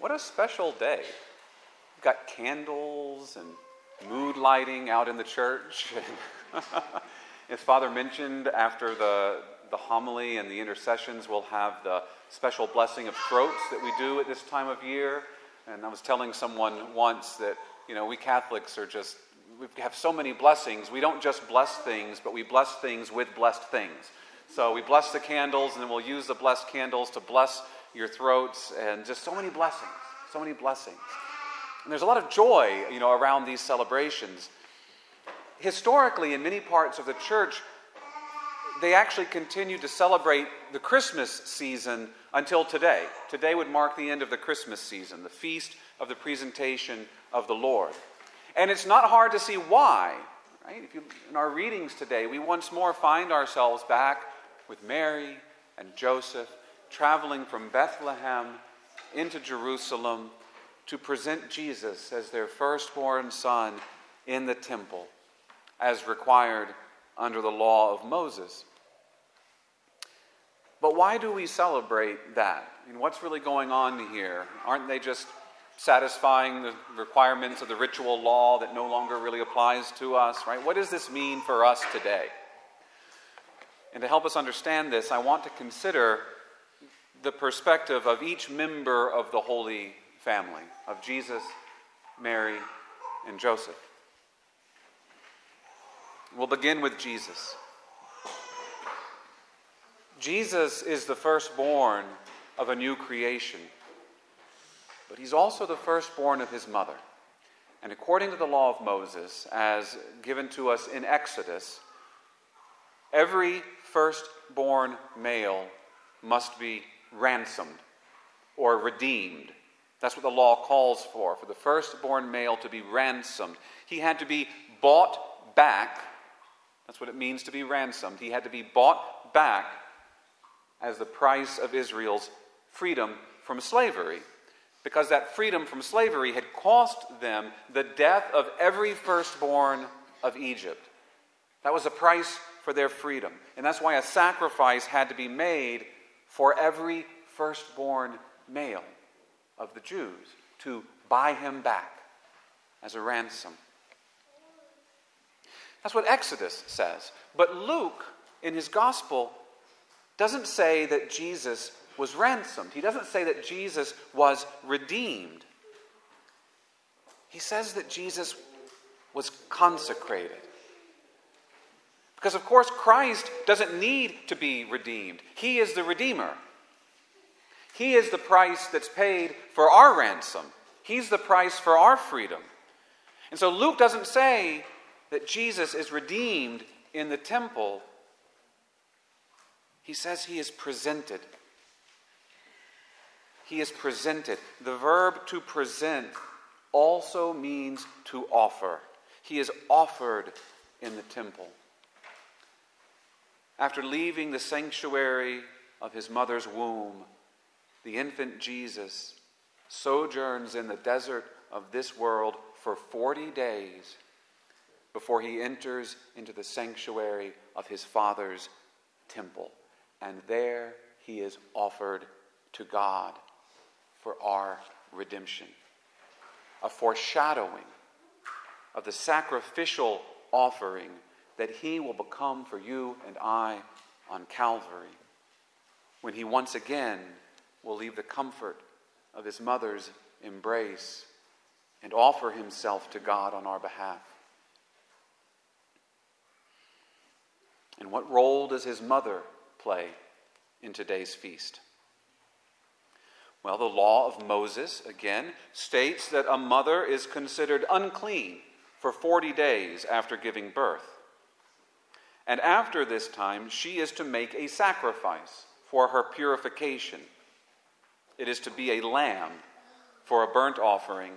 what a special day. We've got candles and mood lighting out in the church. As Father mentioned, after the, the homily and the intercessions, we'll have the special blessing of throats that we do at this time of year. And I was telling someone once that, you know, we Catholics are just, we have so many blessings. We don't just bless things, but we bless things with blessed things. So we bless the candles, and then we'll use the blessed candles to bless your throats, and just so many blessings, so many blessings. And there's a lot of joy, you know, around these celebrations. Historically, in many parts of the church, they actually continued to celebrate the Christmas season until today. Today would mark the end of the Christmas season, the feast of the presentation of the Lord. And it's not hard to see why. Right? If you, in our readings today, we once more find ourselves back with Mary and Joseph traveling from Bethlehem into Jerusalem to present Jesus as their firstborn son in the temple, as required under the law of Moses. But why do we celebrate that? I mean, what's really going on here? Aren't they just satisfying the requirements of the ritual law that no longer really applies to us, right? What does this mean for us today? And to help us understand this, I want to consider the perspective of each member of the Holy Family, of Jesus, Mary, and Joseph. We'll begin with Jesus. Jesus is the firstborn of a new creation, but he's also the firstborn of his mother. And according to the law of Moses, as given to us in Exodus, every firstborn male must be ransomed or redeemed. That's what the law calls for, for the firstborn male to be ransomed. He had to be bought back. That's what it means to be ransomed. He had to be bought back as the price of Israel's freedom from slavery. Because that freedom from slavery had cost them the death of every firstborn of Egypt. That was the price for their freedom. And that's why a sacrifice had to be made for every firstborn male of the Jews to buy him back as a ransom. That's what Exodus says. But Luke, in his gospel, doesn't say that Jesus was ransomed. He doesn't say that Jesus was redeemed. He says that Jesus was consecrated. Because, of course, Christ doesn't need to be redeemed, He is the Redeemer. He is the price that's paid for our ransom, He's the price for our freedom. And so Luke doesn't say that Jesus is redeemed in the temple, he says he is presented. He is presented. The verb to present also means to offer. He is offered in the temple. After leaving the sanctuary of his mother's womb, the infant Jesus sojourns in the desert of this world for 40 days before he enters into the sanctuary of his Father's temple. And there he is offered to God for our redemption. A foreshadowing of the sacrificial offering that he will become for you and I on Calvary, when he once again will leave the comfort of his mother's embrace and offer himself to God on our behalf. And what role does his mother play in today's feast? Well, the law of Moses, again, states that a mother is considered unclean for 40 days after giving birth. And after this time, she is to make a sacrifice for her purification. It is to be a lamb for a burnt offering,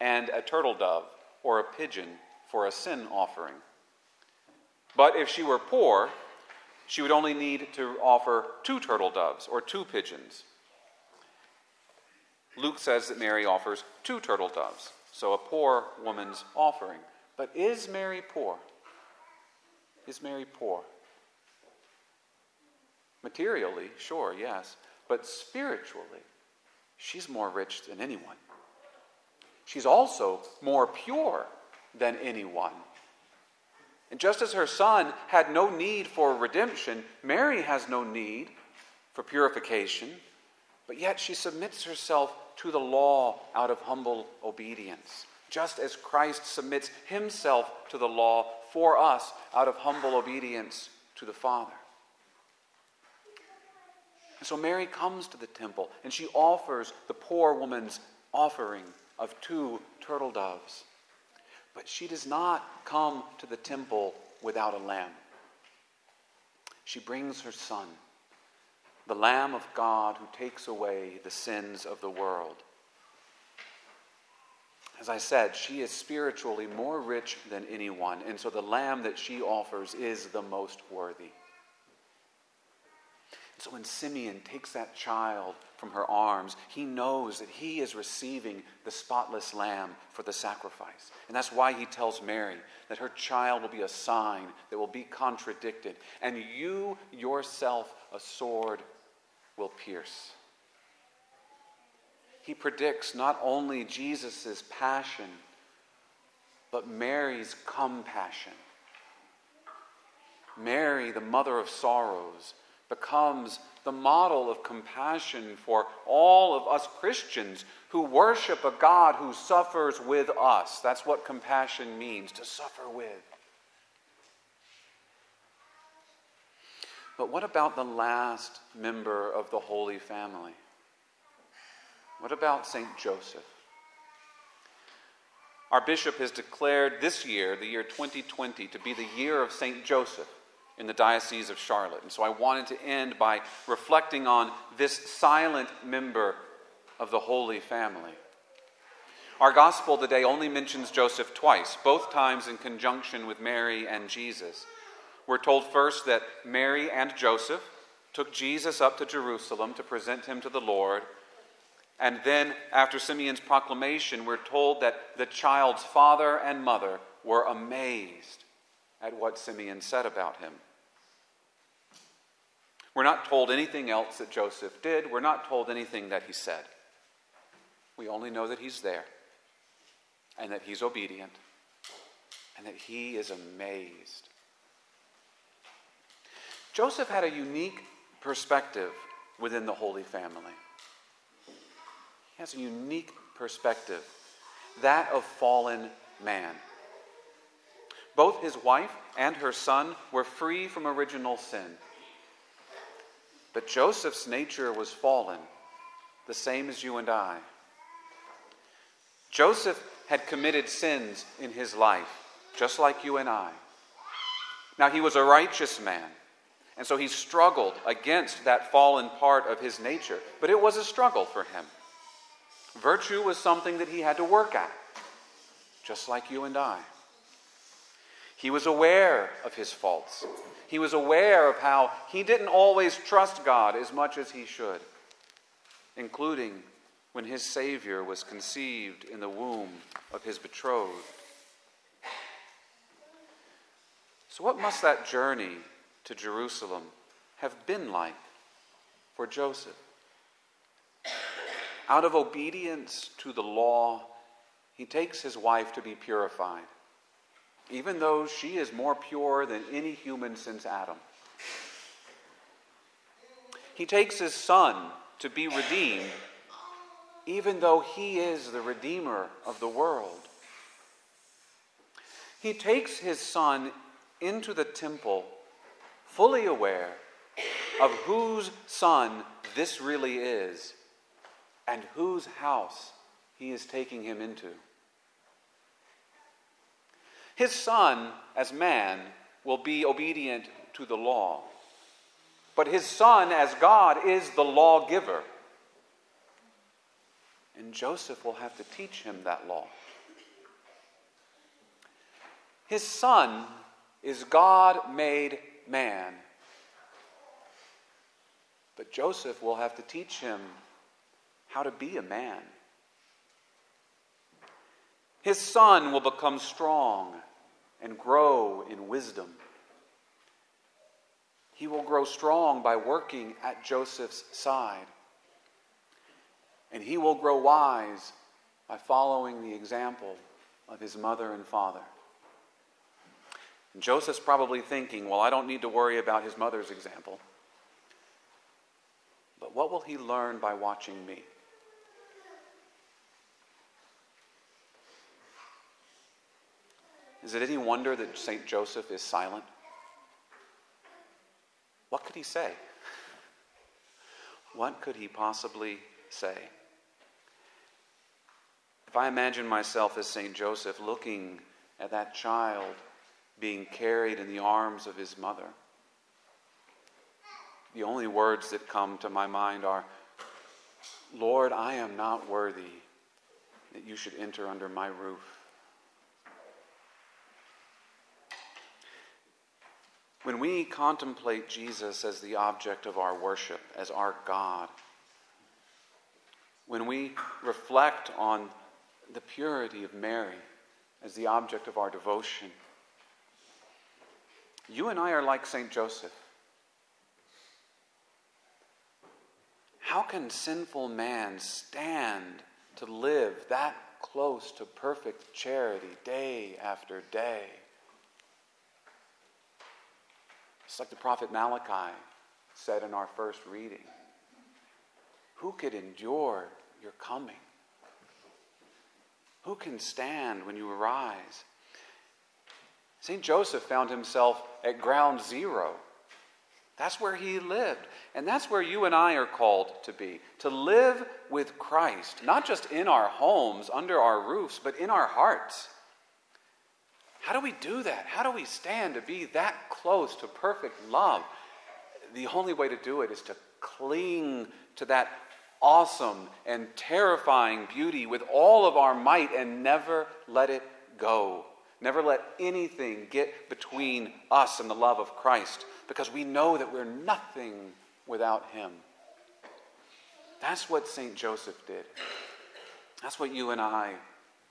and a turtle dove or a pigeon for a sin offering. But if she were poor, she would only need to offer two turtle doves or two pigeons. Luke says that Mary offers two turtle doves, so a poor woman's offering. But is Mary poor? Is Mary poor? Materially, sure, yes. But spiritually, she's more rich than anyone. She's also more pure than anyone. And just as her son had no need for redemption, Mary has no need for purification, but yet she submits herself to the law out of humble obedience, just as Christ submits himself to the law for us out of humble obedience to the Father. So Mary comes to the temple and she offers the poor woman's offering of two turtle doves. But she does not come to the temple without a lamb. She brings her son, the Lamb of God who takes away the sins of the world. As I said, she is spiritually more rich than anyone, and so the lamb that she offers is the most worthy. So when Simeon takes that child from her arms, he knows that he is receiving the spotless lamb for the sacrifice. And that's why he tells Mary that her child will be a sign that will be contradicted, and you yourself a sword will pierce. He predicts not only Jesus' passion, but Mary's compassion. Mary, the mother of sorrows, becomes the model of compassion for all of us Christians who worship a God who suffers with us. That's what compassion means to suffer with. But what about the last member of the Holy Family? What about St. Joseph? Our bishop has declared this year, the year 2020, to be the year of St. Joseph in the Diocese of Charlotte. And so I wanted to end by reflecting on this silent member of the Holy Family. Our gospel today only mentions Joseph twice, both times in conjunction with Mary and Jesus. We're told first that Mary and Joseph took Jesus up to Jerusalem to present him to the Lord. And then, after Simeon's proclamation, we're told that the child's father and mother were amazed at what Simeon said about him. We're not told anything else that Joseph did. We're not told anything that he said. We only know that he's there and that he's obedient and that he is amazed. Joseph had a unique perspective within the Holy Family. Has a unique perspective, that of fallen man. Both his wife and her son were free from original sin. But Joseph's nature was fallen, the same as you and I. Joseph had committed sins in his life, just like you and I. Now, he was a righteous man, and so he struggled against that fallen part of his nature, but it was a struggle for him. Virtue was something that he had to work at, just like you and I. He was aware of his faults. He was aware of how he didn't always trust God as much as he should, including when his Savior was conceived in the womb of his betrothed. So, what must that journey to Jerusalem have been like for Joseph? Out of obedience to the law, he takes his wife to be purified even though she is more pure than any human since Adam. He takes his son to be redeemed, even though he is the redeemer of the world. He takes his son into the temple, fully aware of whose son this really is and whose house he is taking him into. His son, as man, will be obedient to the law. But his son, as God, is the lawgiver. And Joseph will have to teach him that law. His son is God made man. But Joseph will have to teach him how to be a man. His son will become strong and grow in wisdom. He will grow strong by working at Joseph's side. And he will grow wise by following the example of his mother and father. And Joseph's probably thinking, well, I don't need to worry about his mother's example. But what will he learn by watching me? Is it any wonder that St. Joseph is silent? What could he say? What could he possibly say? If I imagine myself as St. Joseph looking at that child being carried in the arms of his mother, the only words that come to my mind are Lord, I am not worthy that you should enter under my roof. When we contemplate Jesus as the object of our worship, as our God, when we reflect on the purity of Mary as the object of our devotion, you and I are like St. Joseph. How can sinful man stand to live that close to perfect charity day after day? It's like the prophet Malachi said in our first reading Who could endure your coming? Who can stand when you arise? St. Joseph found himself at ground zero. That's where he lived. And that's where you and I are called to be to live with Christ, not just in our homes, under our roofs, but in our hearts. How do we do that? How do we stand to be that close to perfect love? The only way to do it is to cling to that awesome and terrifying beauty with all of our might and never let it go. Never let anything get between us and the love of Christ because we know that we're nothing without Him. That's what St. Joseph did. That's what you and I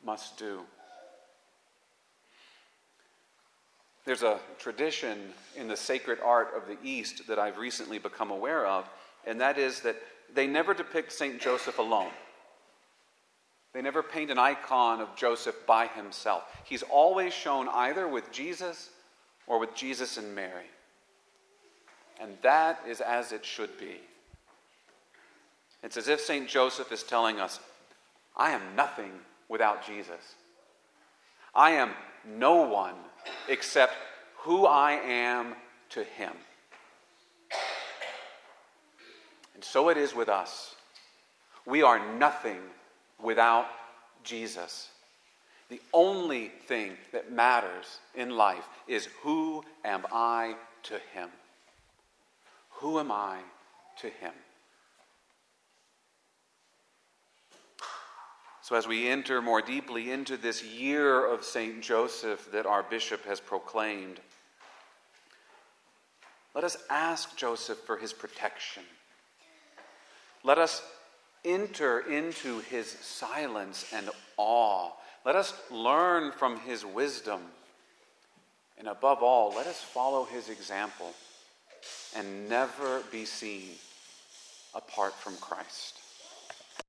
must do. There's a tradition in the sacred art of the East that I've recently become aware of, and that is that they never depict St. Joseph alone. They never paint an icon of Joseph by himself. He's always shown either with Jesus or with Jesus and Mary. And that is as it should be. It's as if St. Joseph is telling us, I am nothing without Jesus. I am no one except who I am to him. And so it is with us. We are nothing without Jesus. The only thing that matters in life is who am I to him? Who am I to him? So, as we enter more deeply into this year of St. Joseph that our bishop has proclaimed, let us ask Joseph for his protection. Let us enter into his silence and awe. Let us learn from his wisdom. And above all, let us follow his example and never be seen apart from Christ.